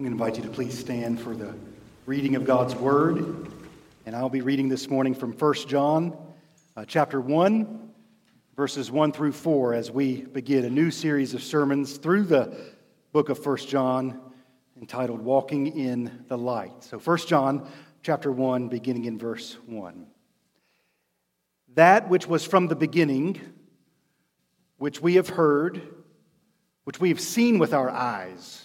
I'm going to invite you to please stand for the reading of God's Word. And I'll be reading this morning from 1 John uh, chapter 1, verses 1 through 4, as we begin a new series of sermons through the book of 1 John entitled Walking in the Light. So 1 John chapter 1, beginning in verse 1. That which was from the beginning, which we have heard, which we have seen with our eyes,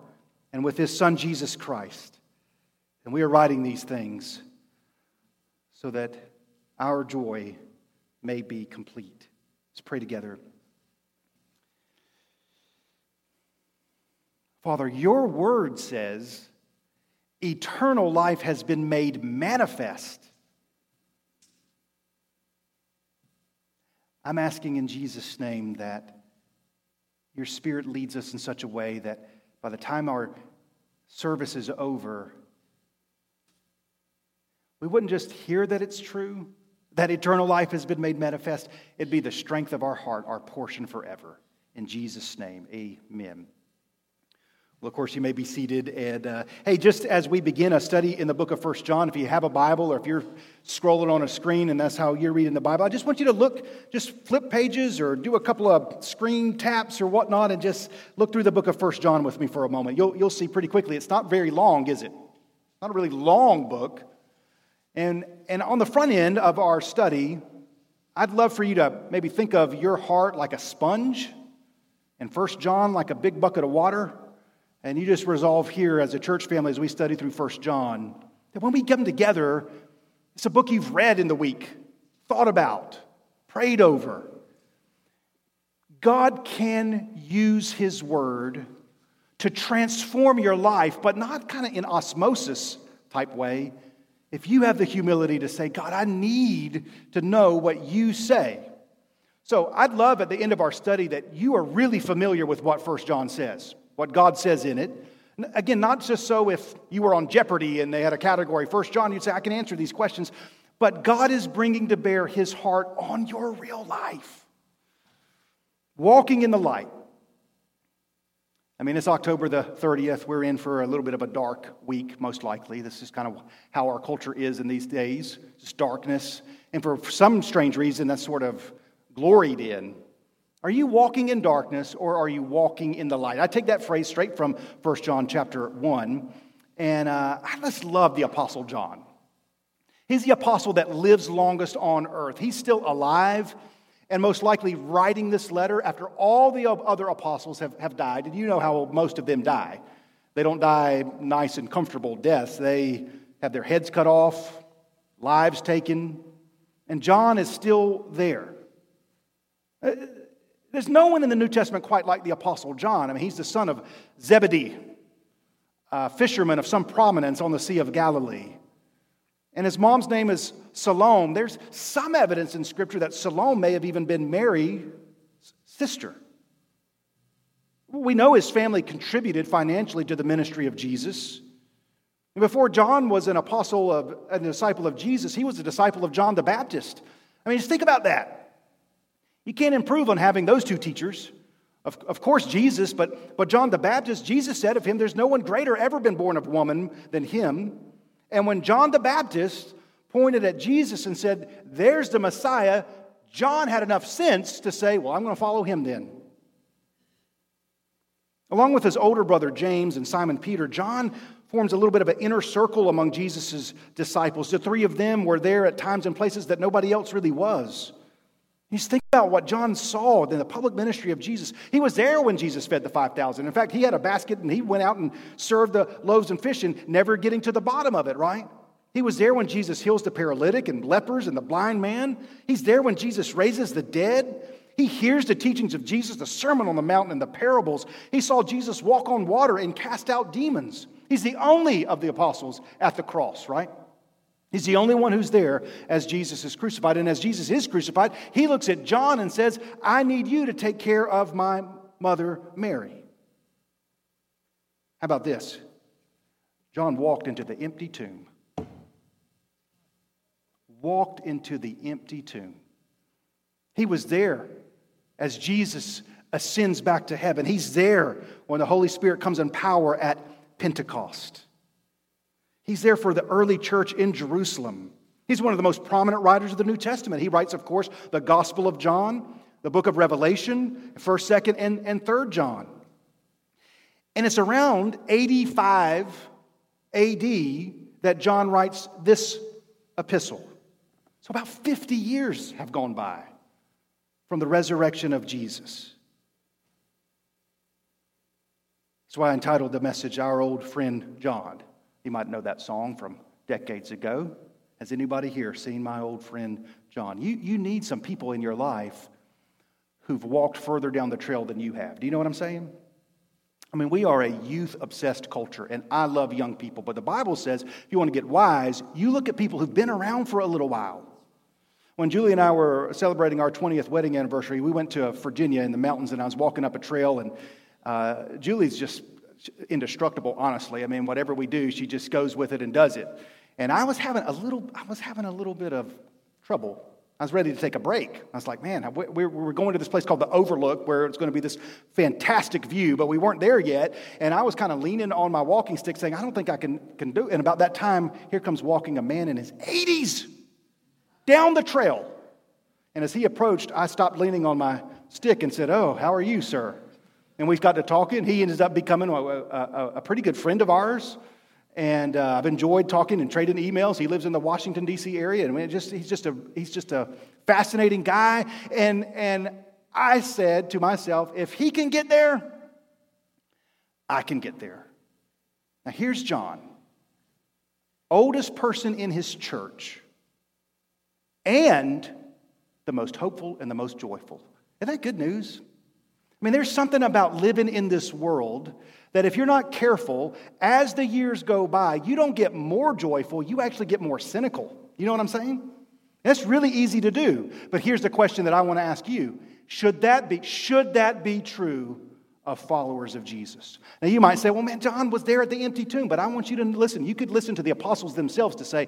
and with His Son, Jesus Christ. And we are writing these things so that our joy may be complete. Let's pray together. Father, your word says eternal life has been made manifest. I'm asking in Jesus' name that your spirit leads us in such a way that by the time our service is over, we wouldn't just hear that it's true, that eternal life has been made manifest. It'd be the strength of our heart, our portion forever. In Jesus' name, amen. Well, of course, you may be seated. And uh, hey, just as we begin a study in the book of First John, if you have a Bible or if you're scrolling on a screen and that's how you're reading the Bible, I just want you to look, just flip pages or do a couple of screen taps or whatnot and just look through the book of First John with me for a moment. You'll, you'll see pretty quickly. It's not very long, is it? Not a really long book. And, and on the front end of our study, I'd love for you to maybe think of your heart like a sponge and First John like a big bucket of water. And you just resolve here as a church family as we study through First John that when we come together, it's a book you've read in the week, thought about, prayed over. God can use His Word to transform your life, but not kind of in osmosis type way. If you have the humility to say, God, I need to know what you say. So I'd love at the end of our study that you are really familiar with what First John says what God says in it. Again, not just so if you were on Jeopardy and they had a category, First John, you'd say, I can answer these questions. But God is bringing to bear his heart on your real life. Walking in the light. I mean, it's October the 30th. We're in for a little bit of a dark week, most likely. This is kind of how our culture is in these days just darkness. And for some strange reason, that's sort of gloried in. Are you walking in darkness or are you walking in the light? I take that phrase straight from 1 John chapter 1. And uh, I just love the Apostle John. He's the apostle that lives longest on earth. He's still alive and most likely writing this letter after all the other apostles have, have died. And you know how most of them die. They don't die nice and comfortable deaths, they have their heads cut off, lives taken. And John is still there. There's no one in the New Testament quite like the Apostle John. I mean, he's the son of Zebedee, a fisherman of some prominence on the Sea of Galilee. And his mom's name is Salome. There's some evidence in Scripture that Salome may have even been Mary's sister. We know his family contributed financially to the ministry of Jesus. And before John was an apostle of a disciple of Jesus, he was a disciple of John the Baptist. I mean, just think about that. You can't improve on having those two teachers. Of, of course, Jesus, but, but John the Baptist, Jesus said of him, There's no one greater ever been born of woman than him. And when John the Baptist pointed at Jesus and said, There's the Messiah, John had enough sense to say, Well, I'm going to follow him then. Along with his older brother James and Simon Peter, John forms a little bit of an inner circle among Jesus' disciples. The three of them were there at times and places that nobody else really was. You just think about what John saw in the public ministry of Jesus. He was there when Jesus fed the 5,000. In fact, he had a basket and he went out and served the loaves and fish and never getting to the bottom of it, right? He was there when Jesus heals the paralytic and lepers and the blind man. He's there when Jesus raises the dead. He hears the teachings of Jesus, the Sermon on the Mountain, and the parables. He saw Jesus walk on water and cast out demons. He's the only of the apostles at the cross, right? He's the only one who's there as Jesus is crucified. And as Jesus is crucified, he looks at John and says, I need you to take care of my mother, Mary. How about this? John walked into the empty tomb. Walked into the empty tomb. He was there as Jesus ascends back to heaven. He's there when the Holy Spirit comes in power at Pentecost. He's there for the early church in Jerusalem. He's one of the most prominent writers of the New Testament. He writes, of course, the Gospel of John, the book of Revelation, 1st, 2nd, and, and 3rd John. And it's around 85 AD that John writes this epistle. So about 50 years have gone by from the resurrection of Jesus. That's why I entitled the message, Our Old Friend John. You might know that song from decades ago. Has anybody here seen my old friend John? You, you need some people in your life who've walked further down the trail than you have. Do you know what I'm saying? I mean, we are a youth obsessed culture, and I love young people. But the Bible says if you want to get wise, you look at people who've been around for a little while. When Julie and I were celebrating our 20th wedding anniversary, we went to Virginia in the mountains, and I was walking up a trail, and uh, Julie's just indestructible, honestly. I mean, whatever we do, she just goes with it and does it. And I was having a little, I was having a little bit of trouble. I was ready to take a break. I was like, man, we were going to this place called the Overlook where it's going to be this fantastic view, but we weren't there yet. And I was kind of leaning on my walking stick saying, I don't think I can, can do it. And about that time, here comes walking a man in his 80s down the trail. And as he approached, I stopped leaning on my stick and said, Oh, how are you, sir? And we've got to talking. He ended up becoming a, a, a pretty good friend of ours. And uh, I've enjoyed talking and trading emails. He lives in the Washington, D.C. area. And just, he's, just a, he's just a fascinating guy. And, and I said to myself, if he can get there, I can get there. Now, here's John, oldest person in his church, and the most hopeful and the most joyful. Isn't that good news? I mean, there's something about living in this world that if you're not careful, as the years go by, you don't get more joyful, you actually get more cynical. You know what I'm saying? That's really easy to do. But here's the question that I want to ask you. Should that be, should that be true of followers of Jesus? Now you might say, well, man, John was there at the empty tomb, but I want you to listen. You could listen to the apostles themselves to say,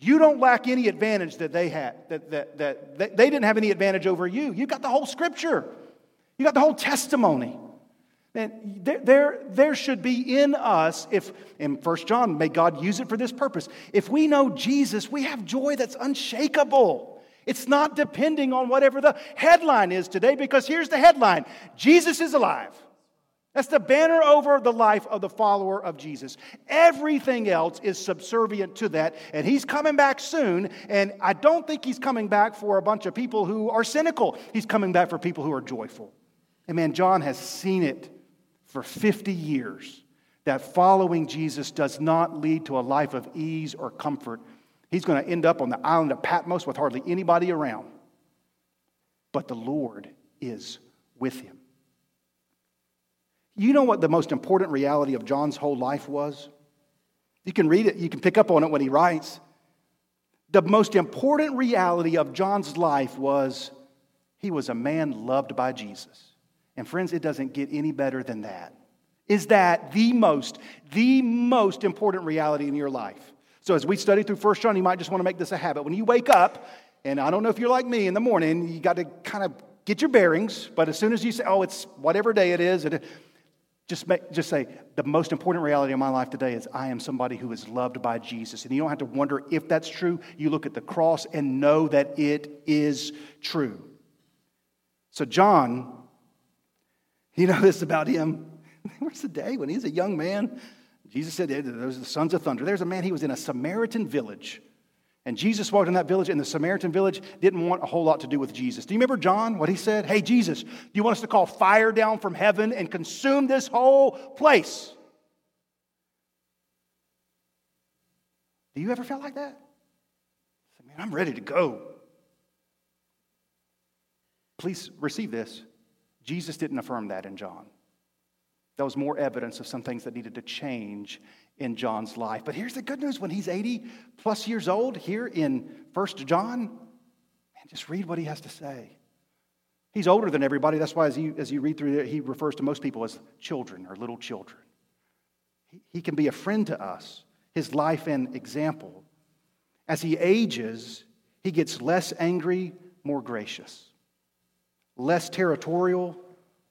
you don't lack any advantage that they had, that, that, that, that they didn't have any advantage over you. you've got the whole scripture. You got the whole testimony. And there, there, there should be in us, if in First John, may God use it for this purpose. If we know Jesus, we have joy that's unshakable. It's not depending on whatever the headline is today, because here's the headline Jesus is alive. That's the banner over the life of the follower of Jesus. Everything else is subservient to that, and he's coming back soon. And I don't think he's coming back for a bunch of people who are cynical, he's coming back for people who are joyful. And man, John has seen it for 50 years that following Jesus does not lead to a life of ease or comfort. He's going to end up on the island of Patmos with hardly anybody around. But the Lord is with him. You know what the most important reality of John's whole life was? You can read it, you can pick up on it when he writes. The most important reality of John's life was he was a man loved by Jesus. And friends, it doesn't get any better than that. Is that the most, the most important reality in your life? So as we study through First John, you might just want to make this a habit. When you wake up, and I don't know if you're like me in the morning, you got to kind of get your bearings, but as soon as you say, oh, it's whatever day it is, it, just, make, just say, the most important reality of my life today is I am somebody who is loved by Jesus. And you don't have to wonder if that's true. You look at the cross and know that it is true. So, John you know this about him. Was a day when he was a young man. Jesus said, Those are the sons of thunder. There's a man, he was in a Samaritan village. And Jesus walked in that village, and the Samaritan village didn't want a whole lot to do with Jesus. Do you remember John, what he said? Hey, Jesus, do you want us to call fire down from heaven and consume this whole place? Do you ever feel like that? Man, I'm ready to go. please receive this. Jesus didn't affirm that in John. That was more evidence of some things that needed to change in John's life. But here's the good news when he's 80 plus years old, here in 1 John, man, just read what he has to say. He's older than everybody. That's why, as you, as you read through it, he refers to most people as children or little children. He, he can be a friend to us, his life and example. As he ages, he gets less angry, more gracious, less territorial,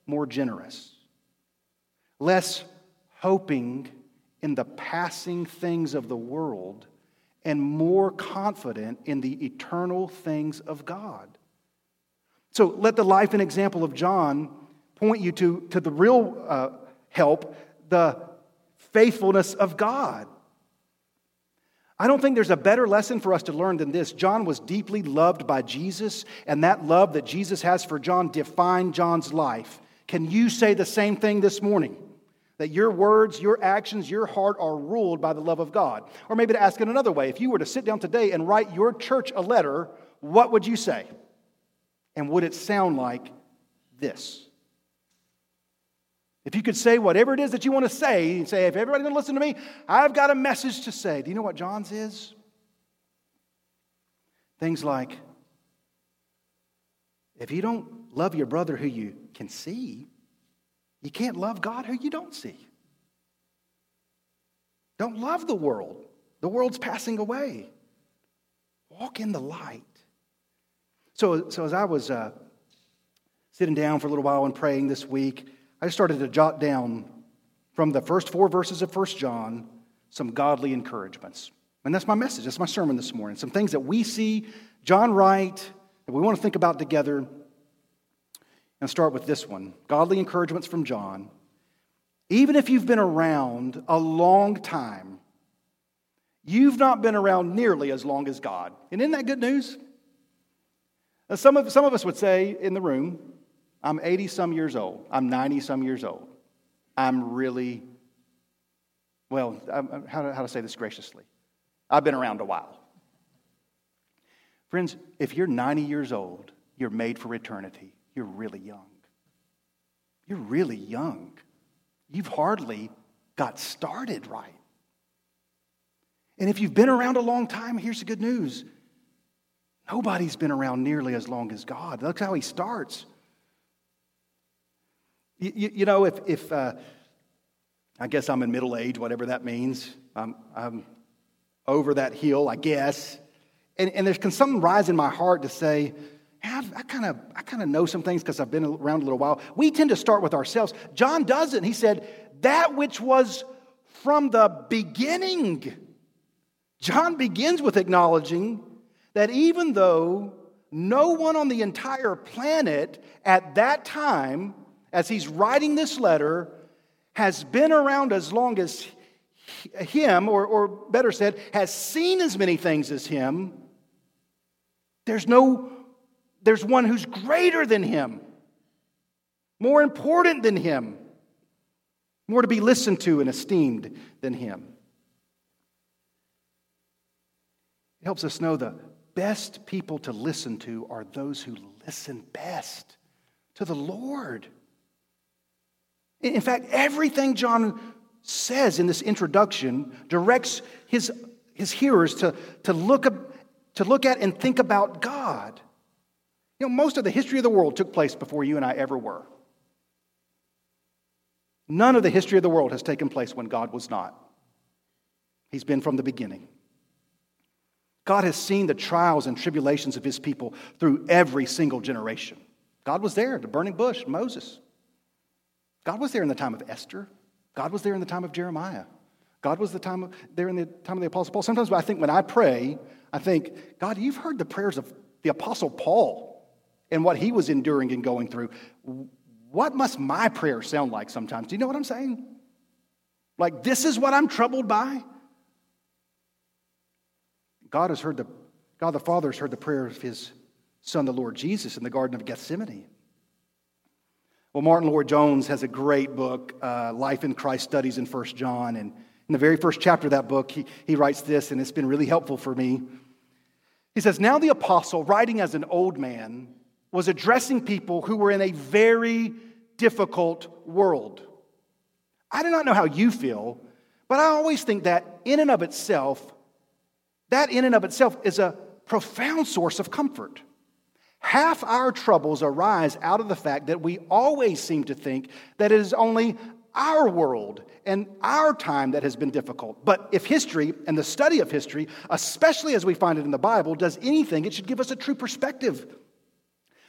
more generous, less hoping in the passing things of the world, and more confident in the eternal things of God. So let the life and example of John point you to, to the real uh, help, the faithfulness of God. I don't think there's a better lesson for us to learn than this. John was deeply loved by Jesus, and that love that Jesus has for John defined John's life. Can you say the same thing this morning? That your words, your actions, your heart are ruled by the love of God. Or maybe to ask it another way if you were to sit down today and write your church a letter, what would you say? And would it sound like this? If you could say whatever it is that you want to say, and say, if everybody's going to listen to me, I've got a message to say. Do you know what John's is? Things like, if you don't love your brother who you can see, you can't love God who you don't see. Don't love the world. The world's passing away. Walk in the light. So, so as I was uh, sitting down for a little while and praying this week, I started to jot down from the first four verses of 1 John some godly encouragements. And that's my message. That's my sermon this morning. Some things that we see John write that we want to think about together. And start with this one Godly encouragements from John. Even if you've been around a long time, you've not been around nearly as long as God. And isn't that good news? Some of, some of us would say in the room, I'm 80 some years old. I'm 90 some years old. I'm really, well, I'm, how, to, how to say this graciously? I've been around a while. Friends, if you're 90 years old, you're made for eternity. You're really young. You're really young. You've hardly got started right. And if you've been around a long time, here's the good news Nobody's been around nearly as long as God. Look how he starts. You, you, know, if, if uh, I guess I'm in middle age, whatever that means, I'm, I'm over that hill, I guess. And, and there's can something rise in my heart to say, I kind of I kind of know some things because I've been around a little while. We tend to start with ourselves. John doesn't. He said, that which was from the beginning. John begins with acknowledging that even though no one on the entire planet at that time, as he's writing this letter, has been around as long as him, or, or better said, has seen as many things as him, there's no, there's one who's greater than him, more important than him, more to be listened to and esteemed than him. It helps us know the best people to listen to are those who listen best to the Lord. In fact, everything John says in this introduction directs his, his hearers to, to, look, to look at and think about God. You know, most of the history of the world took place before you and I ever were. None of the history of the world has taken place when God was not. He's been from the beginning. God has seen the trials and tribulations of his people through every single generation. God was there, the burning bush, Moses. God was there in the time of Esther. God was there in the time of Jeremiah. God was the time of, there in the time of the Apostle Paul. Sometimes I think when I pray, I think, God, you've heard the prayers of the Apostle Paul and what he was enduring and going through. What must my prayer sound like sometimes? Do you know what I'm saying? Like, this is what I'm troubled by? God has heard the God the Father has heard the prayer of his Son, the Lord Jesus, in the Garden of Gethsemane. Well, Martyn Lloyd-Jones has a great book, uh, Life in Christ Studies in First John. And in the very first chapter of that book, he, he writes this, and it's been really helpful for me. He says, Now the apostle, writing as an old man, was addressing people who were in a very difficult world. I do not know how you feel, but I always think that in and of itself, that in and of itself is a profound source of comfort. Half our troubles arise out of the fact that we always seem to think that it is only our world and our time that has been difficult. But if history and the study of history, especially as we find it in the Bible, does anything, it should give us a true perspective.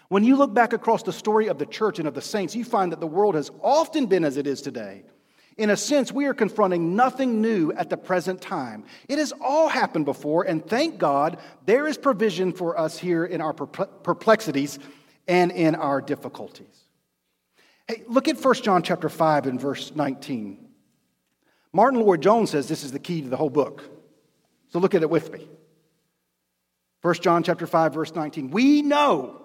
When you look back across the story of the church and of the saints, you find that the world has often been as it is today. In a sense, we are confronting nothing new at the present time. It has all happened before, and thank God there is provision for us here in our perplexities and in our difficulties. Hey, look at 1 John chapter 5 and verse 19. Martyn Lloyd-Jones says this is the key to the whole book. So look at it with me. 1 John chapter 5 verse 19. We know.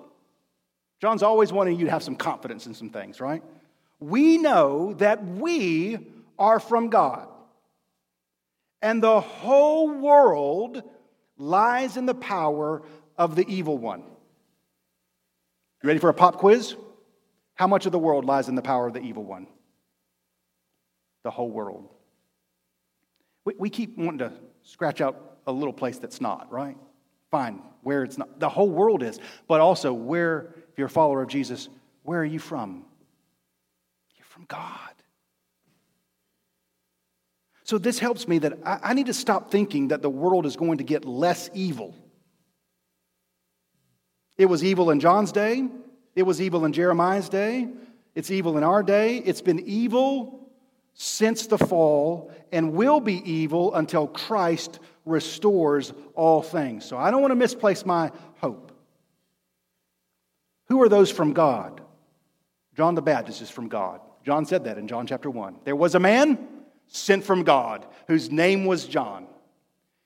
John's always wanting you to have some confidence in some things, right? We know that we are from God. And the whole world lies in the power of the evil one. You ready for a pop quiz? How much of the world lies in the power of the evil one? The whole world. We, we keep wanting to scratch out a little place that's not, right? Fine, where it's not. The whole world is. But also, where, if you're a follower of Jesus, where are you from? From God. So, this helps me that I, I need to stop thinking that the world is going to get less evil. It was evil in John's day, it was evil in Jeremiah's day, it's evil in our day. It's been evil since the fall and will be evil until Christ restores all things. So I don't want to misplace my hope. Who are those from God? John the Baptist is from God. John said that in John chapter 1. There was a man sent from God whose name was John.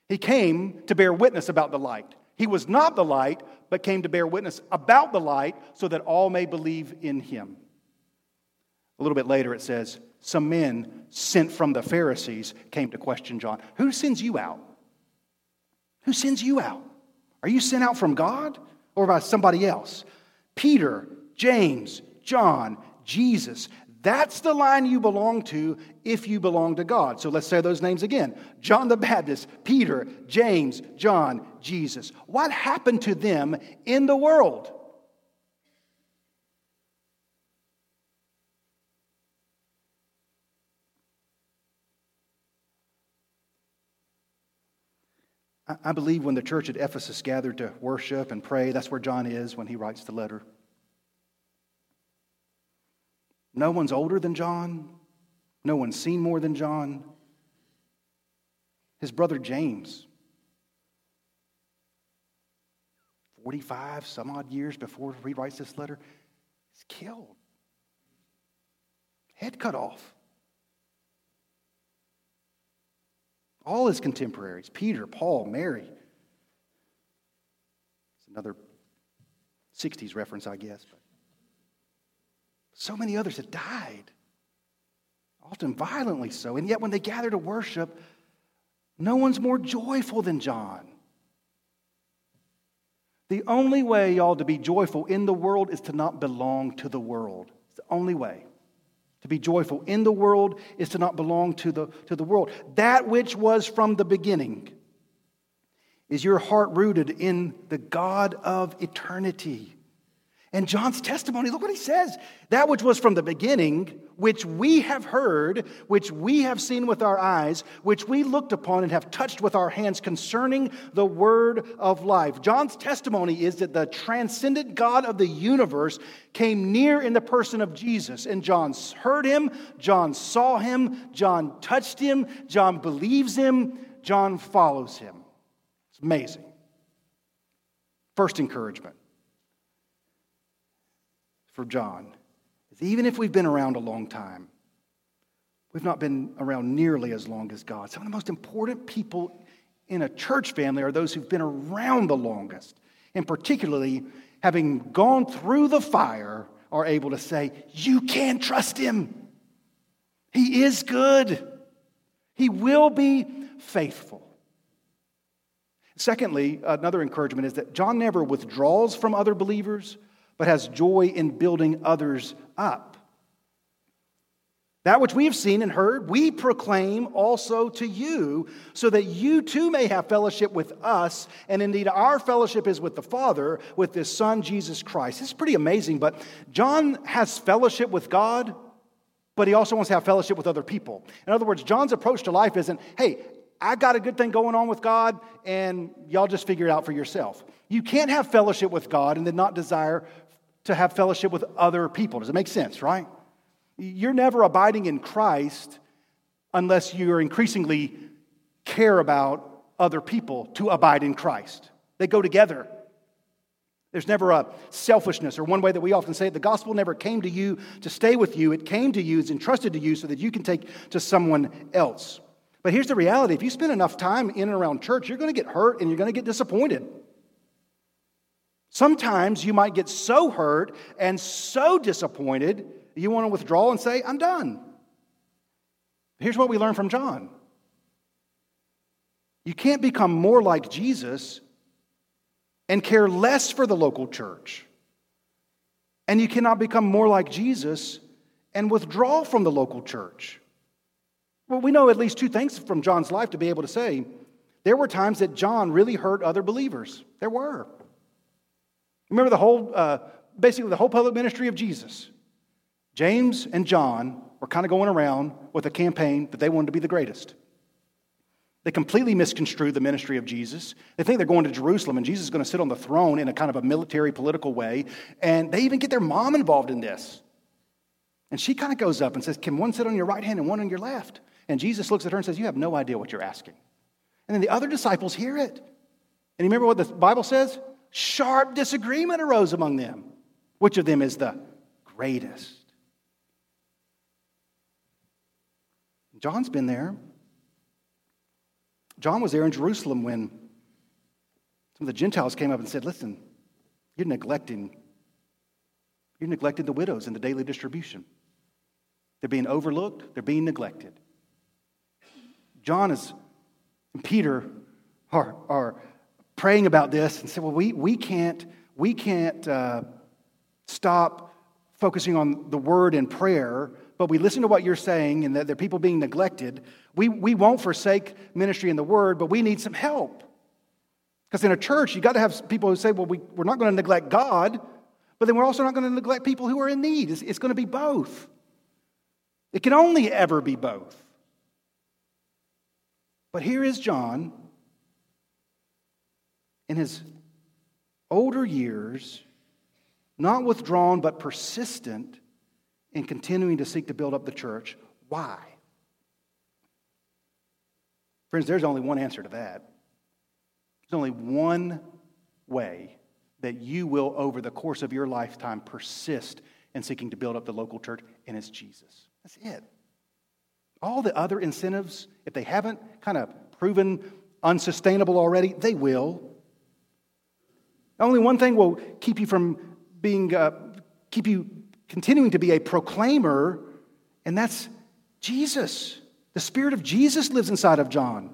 He came to bear witness about the light. He was not the light, but came to bear witness about the light so that all may believe in him. A little bit later, it says, Some men sent from the Pharisees came to question John. Who sends you out? Who sends you out? Are you sent out from God or by somebody else? Peter, James, John, Jesus, that's the line you belong to if you belong to God. So let's say those names again John the Baptist, Peter, James, John, Jesus. What happened to them in the world? I believe when the church at Ephesus gathered to worship and pray, that's where John is when he writes the letter. No one's older than John. No one's seen more than John. His brother James, 45 some odd years before he writes this letter, is killed. Head cut off. All his contemporaries, Peter, Paul, Mary. It's another 60s reference, I guess. But so many others had died, often violently so. And yet, when they gather to worship, no one's more joyful than John. The only way, y'all, to be joyful in the world is to not belong to the world. It's the only way. To be joyful in the world is to not belong to the, to the world. That which was from the beginning is your heart rooted in the God of eternity. And John's testimony, look what he says. That which was from the beginning, which we have heard, which we have seen with our eyes, which we looked upon and have touched with our hands concerning the word of life. John's testimony is that the transcendent God of the universe came near in the person of Jesus. And John heard him, John saw him, John touched him, John believes him, John follows him. It's amazing. First encouragement for John is even if we've been around a long time, we've not been around nearly as long as God. Some of the most important people in a church family are those who've been around the longest, and particularly having gone through the fire are able to say, You can trust him. He is good. He will be faithful. Secondly, another encouragement is that John never withdraws from other believers, but has joy in building others up. That which we have seen and heard, we proclaim also to you, so that you too may have fellowship with us. And indeed, our fellowship is with the Father, with His Son, Jesus Christ. It's pretty amazing, but John has fellowship with God, but he also wants to have fellowship with other people. In other words, John's approach to life isn't, hey, I got a good thing going on with God, and y'all just figure it out for yourself. You can't have fellowship with God and then not desire to have fellowship with other people. Does it make sense, right? You're never abiding in Christ unless you're increasingly care about other people to abide in Christ. They go together. There's never a selfishness, or one way that we often say it the gospel never came to you to stay with you. It came to you, it's entrusted to you so that you can take to someone else. But here's the reality if you spend enough time in and around church, you're going to get hurt and you're going to get disappointed. Sometimes you might get so hurt and so disappointed you want to withdraw and say, I'm done. Here's what we learn from John you can't become more like Jesus and care less for the local church. And you cannot become more like Jesus and withdraw from the local church. Well, we know at least two things from John's life to be able to say there were times that John really hurt other believers. There were. Remember the whole, uh, basically, the whole public ministry of Jesus. James and John were kind of going around with a campaign that they wanted to be the greatest. They completely misconstrue the ministry of Jesus. They think they're going to Jerusalem and Jesus is going to sit on the throne in a kind of a military political way. And they even get their mom involved in this. And she kind of goes up and says, Can one sit on your right hand and one on your left? And Jesus looks at her and says, You have no idea what you're asking. And then the other disciples hear it. And you remember what the Bible says? Sharp disagreement arose among them. Which of them is the greatest? John's been there. John was there in Jerusalem when some of the Gentiles came up and said, Listen, you're neglecting, you're neglecting the widows in the daily distribution. They're being overlooked, they're being neglected. John is, and Peter are, are praying about this and said, Well, we, we can't, we can't uh, stop focusing on the word and prayer but we listen to what you're saying and that there are people being neglected, we, we won't forsake ministry and the word, but we need some help. Because in a church, you got to have people who say, well, we, we're not going to neglect God, but then we're also not going to neglect people who are in need. It's, it's going to be both. It can only ever be both. But here is John in his older years, not withdrawn but persistent in continuing to seek to build up the church. Why? Friends, there's only one answer to that. There's only one way that you will, over the course of your lifetime, persist in seeking to build up the local church, and it's Jesus. That's it. All the other incentives, if they haven't kind of proven unsustainable already, they will. Only one thing will keep you from being, uh, keep you continuing to be a proclaimer, and that's Jesus. The Spirit of Jesus lives inside of John.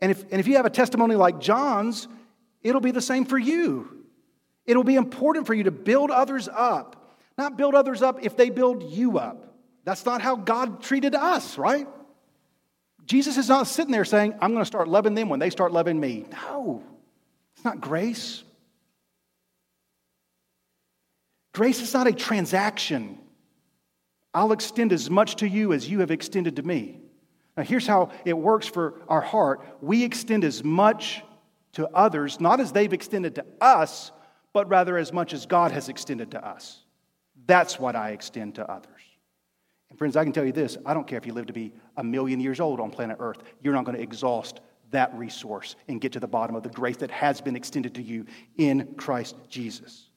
And if, and if you have a testimony like John's, it'll be the same for you. It'll be important for you to build others up, not build others up if they build you up. That's not how God treated us, right? Jesus is not sitting there saying, I'm going to start loving them when they start loving me. No, it's not grace. Grace is not a transaction. I'll extend as much to you as you have extended to me. Now, here's how it works for our heart we extend as much to others, not as they've extended to us, but rather as much as God has extended to us. That's what I extend to others. And, friends, I can tell you this I don't care if you live to be a million years old on planet Earth, you're not going to exhaust that resource and get to the bottom of the grace that has been extended to you in Christ Jesus.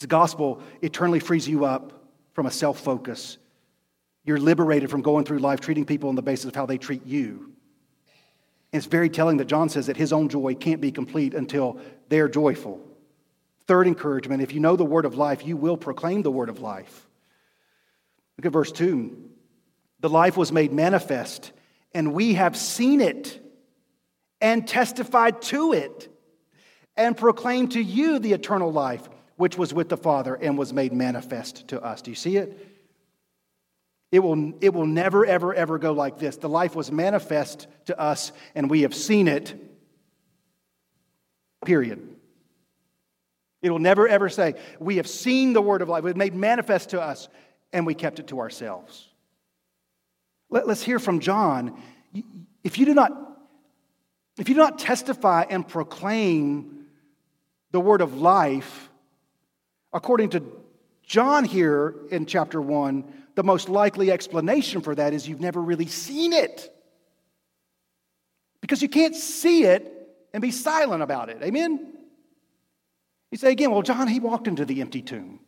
The gospel eternally frees you up from a self focus. You're liberated from going through life treating people on the basis of how they treat you. And it's very telling that John says that his own joy can't be complete until they're joyful. Third encouragement if you know the word of life, you will proclaim the word of life. Look at verse 2. The life was made manifest, and we have seen it and testified to it and proclaimed to you the eternal life which was with the Father and was made manifest to us. Do you see it? It will, it will never, ever, ever go like this. The life was manifest to us, and we have seen it. Period. It will never, ever say, We have seen the word of life. It was made manifest to us, and we kept it to ourselves. Let, us hear from John. If you do not, if you do not testify and proclaim the word of life, according to John here in chapter 1, the most likely explanation for that is you've never really seen it. Because you can't see it and be silent about it. Amen? You say again, well, John, he walked into the empty tomb.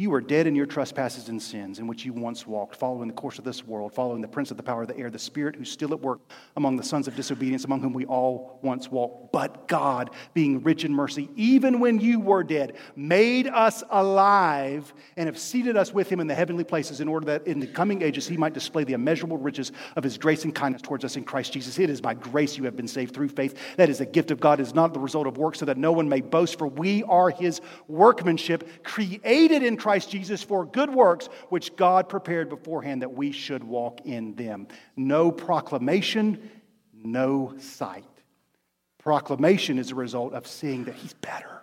You are dead in your trespasses and sins in which you once walked, following the course of this world, following the prince of the power of the air, the spirit who's still at work among the sons of disobedience, among whom we all once walked. But God, being rich in mercy, even when you were dead, made us alive and have seated us with him in the heavenly places in order that in the coming ages he might display the immeasurable riches of his grace and kindness towards us in Christ Jesus. It is by grace you have been saved through faith. That is a gift of God, it is not the result of works, so that no one may boast, for we are his workmanship, created in Christ Christ Jesus for good works, which God prepared beforehand that we should walk in them. No proclamation, no sight. Proclamation is a result of seeing that He's better,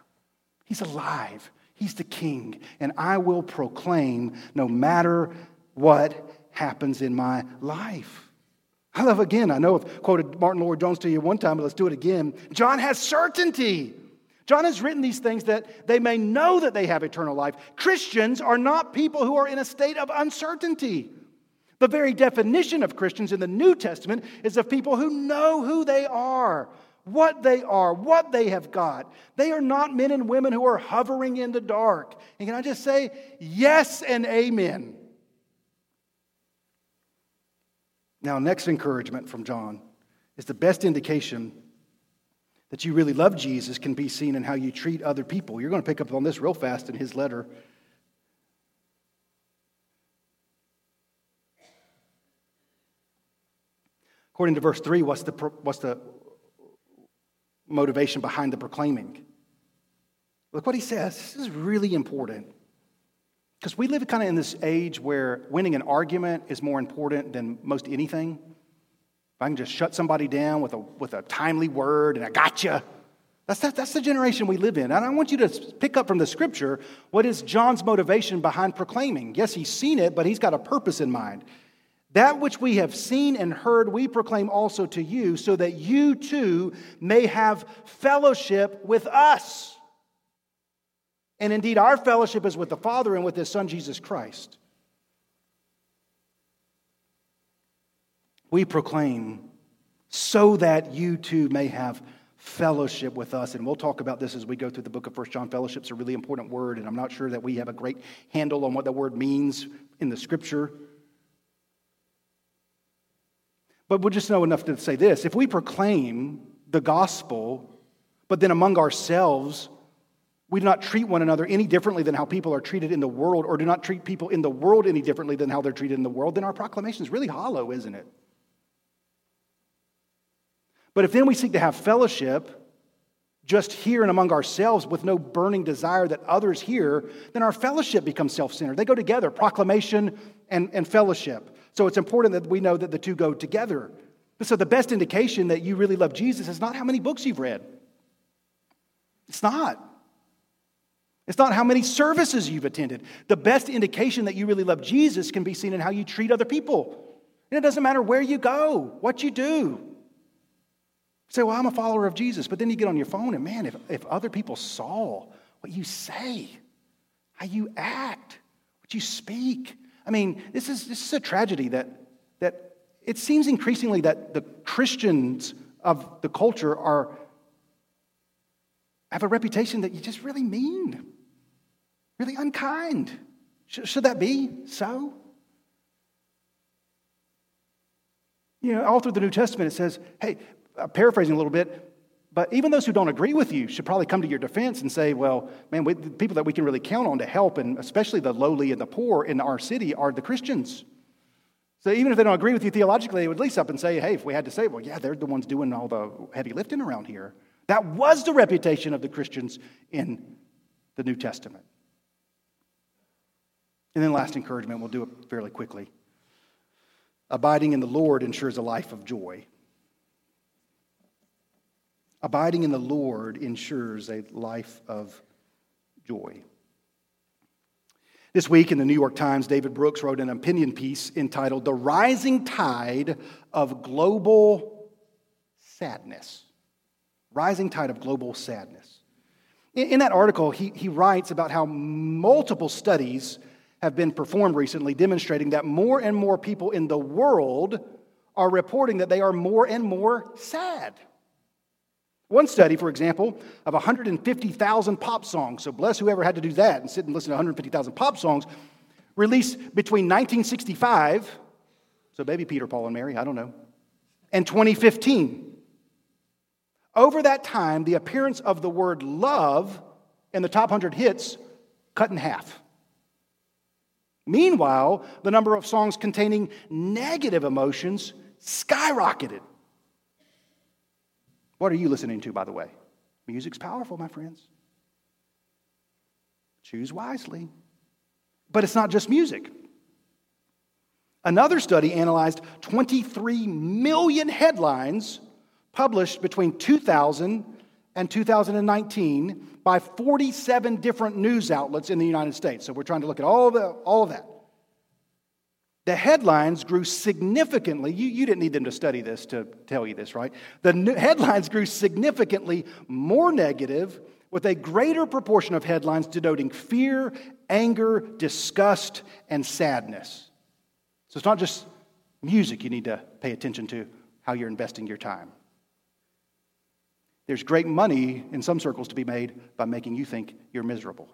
He's alive, He's the King, and I will proclaim no matter what happens in my life. I love again, I know I've quoted Martyn Lloyd-Jones to you one time, but let's do it again. John has certainty. John has written these things that they may know that they have eternal life. Christians are not people who are in a state of uncertainty. The very definition of Christians in the New Testament is of people who know who they are, what they are, what they have got. They are not men and women who are hovering in the dark. And can I just say, yes and amen? Now, next encouragement from John is the best indication that you really love Jesus can be seen in how you treat other people. You're going to pick up on this real fast in his letter. According to verse 3, what's the, what's the motivation behind the proclaiming? Look what he says. This is really important. Because we live kind of in this age where winning an argument is more important than most anything. If I can just shut somebody down with a, with a timely word and I got you. That's, that, that's the generation we live in. And I want you to pick up from the scripture what is John's motivation behind proclaiming. Yes, he's seen it, but he's got a purpose in mind. That which we have seen and heard, we proclaim also to you, so that you too may have fellowship with us. And indeed, our fellowship is with the Father and with His Son, Jesus Christ. We proclaim so that you too may have fellowship with us. And we'll talk about this as we go through the book of First John. Fellowship's a really important word, and I'm not sure that we have a great handle on what that word means in the scripture. But we'll just know enough to say this if we proclaim the gospel, but then among ourselves, we do not treat one another any differently than how people are treated in the world, or do not treat people in the world any differently than how they're treated in the world, then our proclamation is really hollow, isn't it? But if then we seek to have fellowship just here and among ourselves with no burning desire that others hear, then our fellowship becomes self centered. They go together proclamation and, and fellowship. So it's important that we know that the two go together. So the best indication that you really love Jesus is not how many books you've read. It's not. It's not how many services you've attended. The best indication that you really love Jesus can be seen in how you treat other people. And it doesn't matter where you go, what you do say, well, I'm a follower of Jesus. But then you get on your phone, and man, if, if other people saw what you say, how you act, what you speak, I mean, this is, this is a tragedy that, that it seems increasingly that the Christians of the culture are, have a reputation that you just really mean, really unkind. Should, should that be so? You know, all through the New Testament, it says, hey, paraphrasing a little bit, but even those who don't agree with you should probably come to your defense and say, well, man, we, the people that we can really count on to help, and especially the lowly and the poor in our city, are the Christians. So even if they don't agree with you theologically, they would at least up and say, hey, if we had to say, well, yeah, they're the ones doing all the heavy lifting around here. That was the reputation of the Christians in the New Testament. And then, last encouragement, we'll do it fairly quickly. Abiding in the Lord ensures a life of joy. Abiding in the Lord ensures a life of joy. This week in the New York Times, David Brooks wrote an opinion piece entitled The Rising Tide of Global Sadness. Rising Tide of Global Sadness. In, that article, he, he writes about how multiple studies have been performed recently demonstrating that more and more people in the world are reporting that they are more and more sad. One study, for example, of 150,000 pop songs, so bless whoever had to do that and sit and listen to 150,000 pop songs, released between 1965, so baby Peter, Paul, and Mary, I don't know, and 2015. Over that time, the appearance of the word love in the top 100 hits cut in half. Meanwhile, the number of songs containing negative emotions skyrocketed. What are you listening to, by the way? Music's powerful, my friends. Choose wisely. But it's not just music. Another study analyzed 23 million headlines published between 2000 and 2019 by 47 different news outlets in the United States. So we're trying to look at all the, all of that. The headlines grew significantly. You, you didn't need them to study this to tell you this, right? The headlines grew significantly more negative, with a greater proportion of headlines denoting fear, anger, disgust, and sadness. So it's not just music you need to pay attention to how you're investing your time. There's great money in some circles to be made by making you think you're miserable.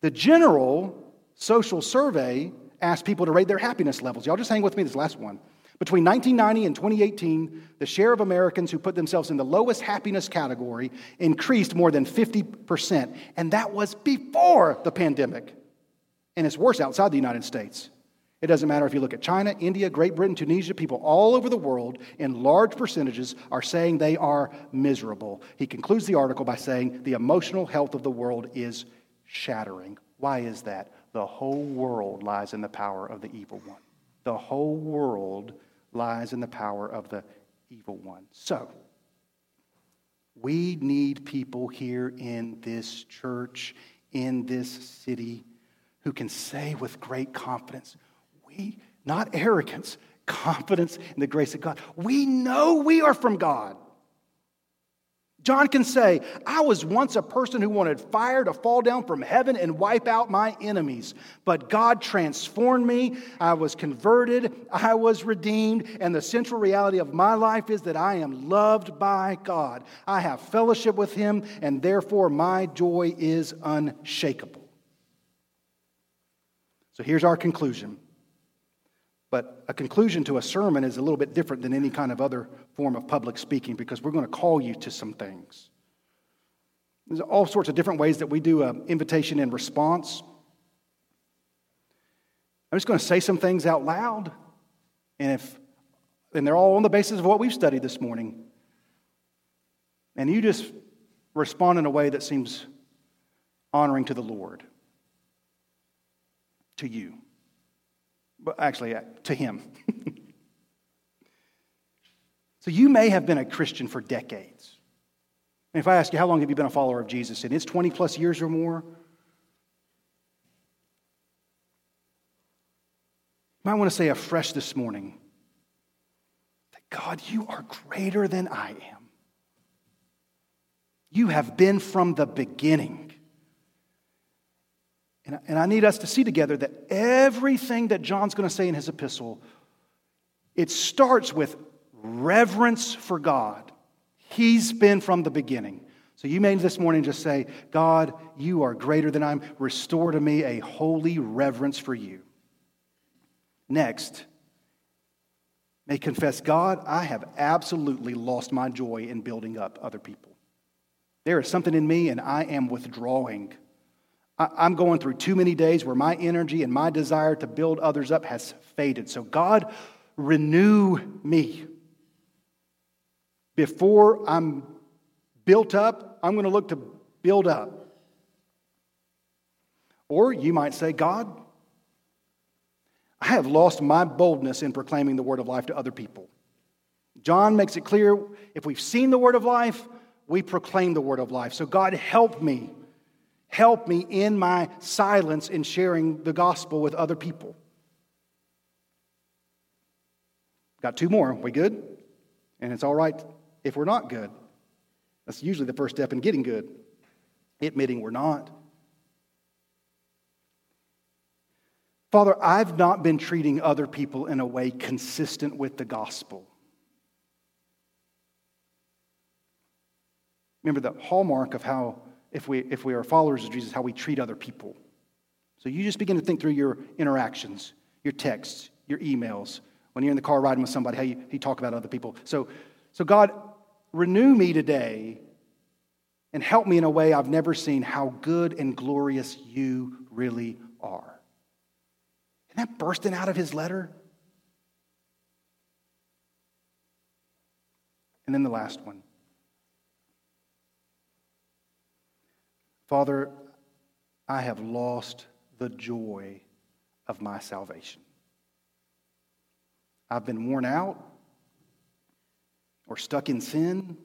The general social survey asked people to rate their happiness levels. Y'all just hang with me this last one. Between 1990 and 2018, the share of Americans who put themselves in the lowest happiness category increased more than 50%. And that was before the pandemic. And it's worse outside the United States. It doesn't matter if you look at China, India, Great Britain, Tunisia, people all over the world in large percentages are saying they are miserable. He concludes the article by saying the emotional health of the world is shattering. Why is that? The whole world lies in the power of the evil one. The whole world lies in the power of the evil one. So, we need people here in this church, in this city, who can say with great confidence, we, not arrogance, confidence in the grace of God, we know we are from God. John can say, I was once a person who wanted fire to fall down from heaven and wipe out my enemies. But God transformed me. I was converted. I was redeemed. And the central reality of my life is that I am loved by God. I have fellowship with Him, and therefore my joy is unshakable. So here's our conclusion but a conclusion to a sermon is a little bit different than any kind of other form of public speaking because we're going to call you to some things. There's all sorts of different ways that we do an invitation and response. I'm just going to say some things out loud, and if and they're all on the basis of what we've studied this morning. And you just respond in a way that seems honoring to the Lord, to you but actually uh, to him. so you may have been a Christian for decades. And if I ask you, how long have you been a follower of Jesus? And it's 20 plus years or more. You might want to say afresh this morning that God, you are greater than I am. You have been from the beginning. And, and I need us to see together that everything that John's going to say in his epistle, it starts with reverence for God. He's been from the beginning. So you may this morning just say, God, you are greater than I'm. Restore to me a holy reverence for you. Next, may confess, God, I have absolutely lost my joy in building up other people. There is something in me, and I am withdrawing I'm going through too many days where my energy and my desire to build others up has faded. So, God, renew me. Before I'm built up, I'm going to look to build up. Or you might say, God, I have lost my boldness in proclaiming the word of life to other people. John makes it clear if we've seen the word of life, we proclaim the word of life. So, God, help me. Help me in my silence in sharing the gospel with other people. Got two more. We good? And it's all right if we're not good. That's usually the first step in getting good, admitting we're not. Father, I've not been treating other people in a way consistent with the gospel. Remember the hallmark of how, if we, if we are followers of Jesus, how we treat other people. So you just begin to think through your interactions, your texts, your emails, when you're in the car riding with somebody, how you, you talk about other people. So, so, God, renew me today and help me in a way I've never seen how good and glorious you really are. Isn't that bursting out of his letter? And then the last one. Father, I have lost the joy of my salvation. I've been worn out or stuck in sin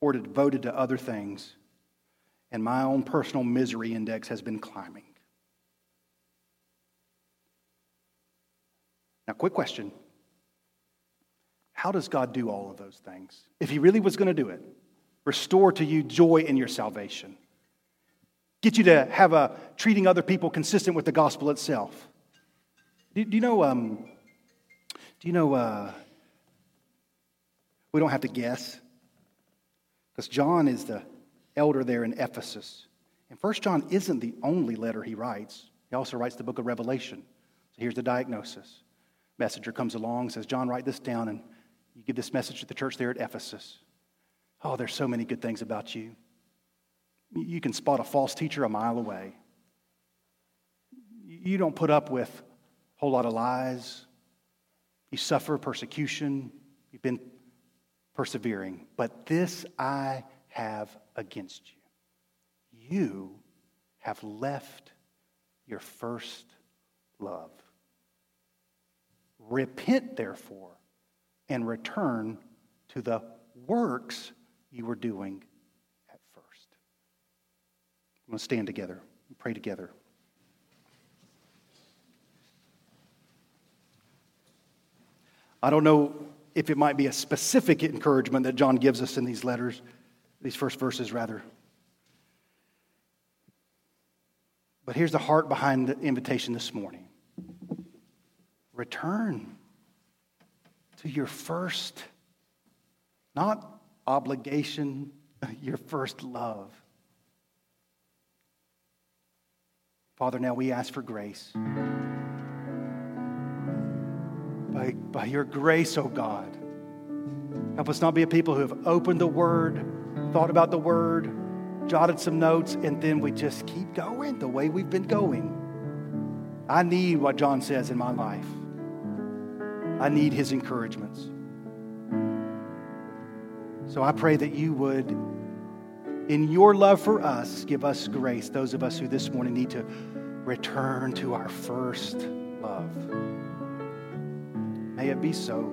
or devoted to other things, and my own personal misery index has been climbing. Now, quick question How does God do all of those things? If He really was going to do it, restore to you joy in your salvation, get you to have a treating other people consistent with the gospel itself. Do, do you know? Um, do you know? Uh, we don't have to guess because John is the elder there in Ephesus, and First John isn't the only letter he writes. He also writes the book of Revelation. So here's the diagnosis. Messenger comes along, says, "John, write this down, and you give this message to the church there at Ephesus." Oh, there's so many good things about you. You can spot a false teacher a mile away. You don't put up with a whole lot of lies. You suffer persecution. You've been persevering. But this I have against you. You have left your first love. Repent, therefore, and return to the works you were doing at first. I'm going to stand together and pray together. I don't know if it might be a specific encouragement that John gives us in these letters, these first verses, rather. But here's the heart behind the invitation this morning return to your first, not obligation, your first love. Father, now we ask for grace. By, by your grace, oh God, help us not be a people who have opened the Word, thought about the Word, jotted some notes, and then we just keep going the way we've been going. I need what John says in my life. I need his encouragements. So I pray that you would, in your love for us, give us grace, those of us who this morning need to return to our first love. May it be so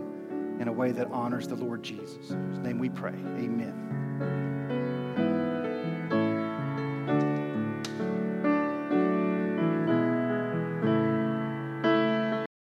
in a way that honors the Lord Jesus. In whose name we pray. Amen.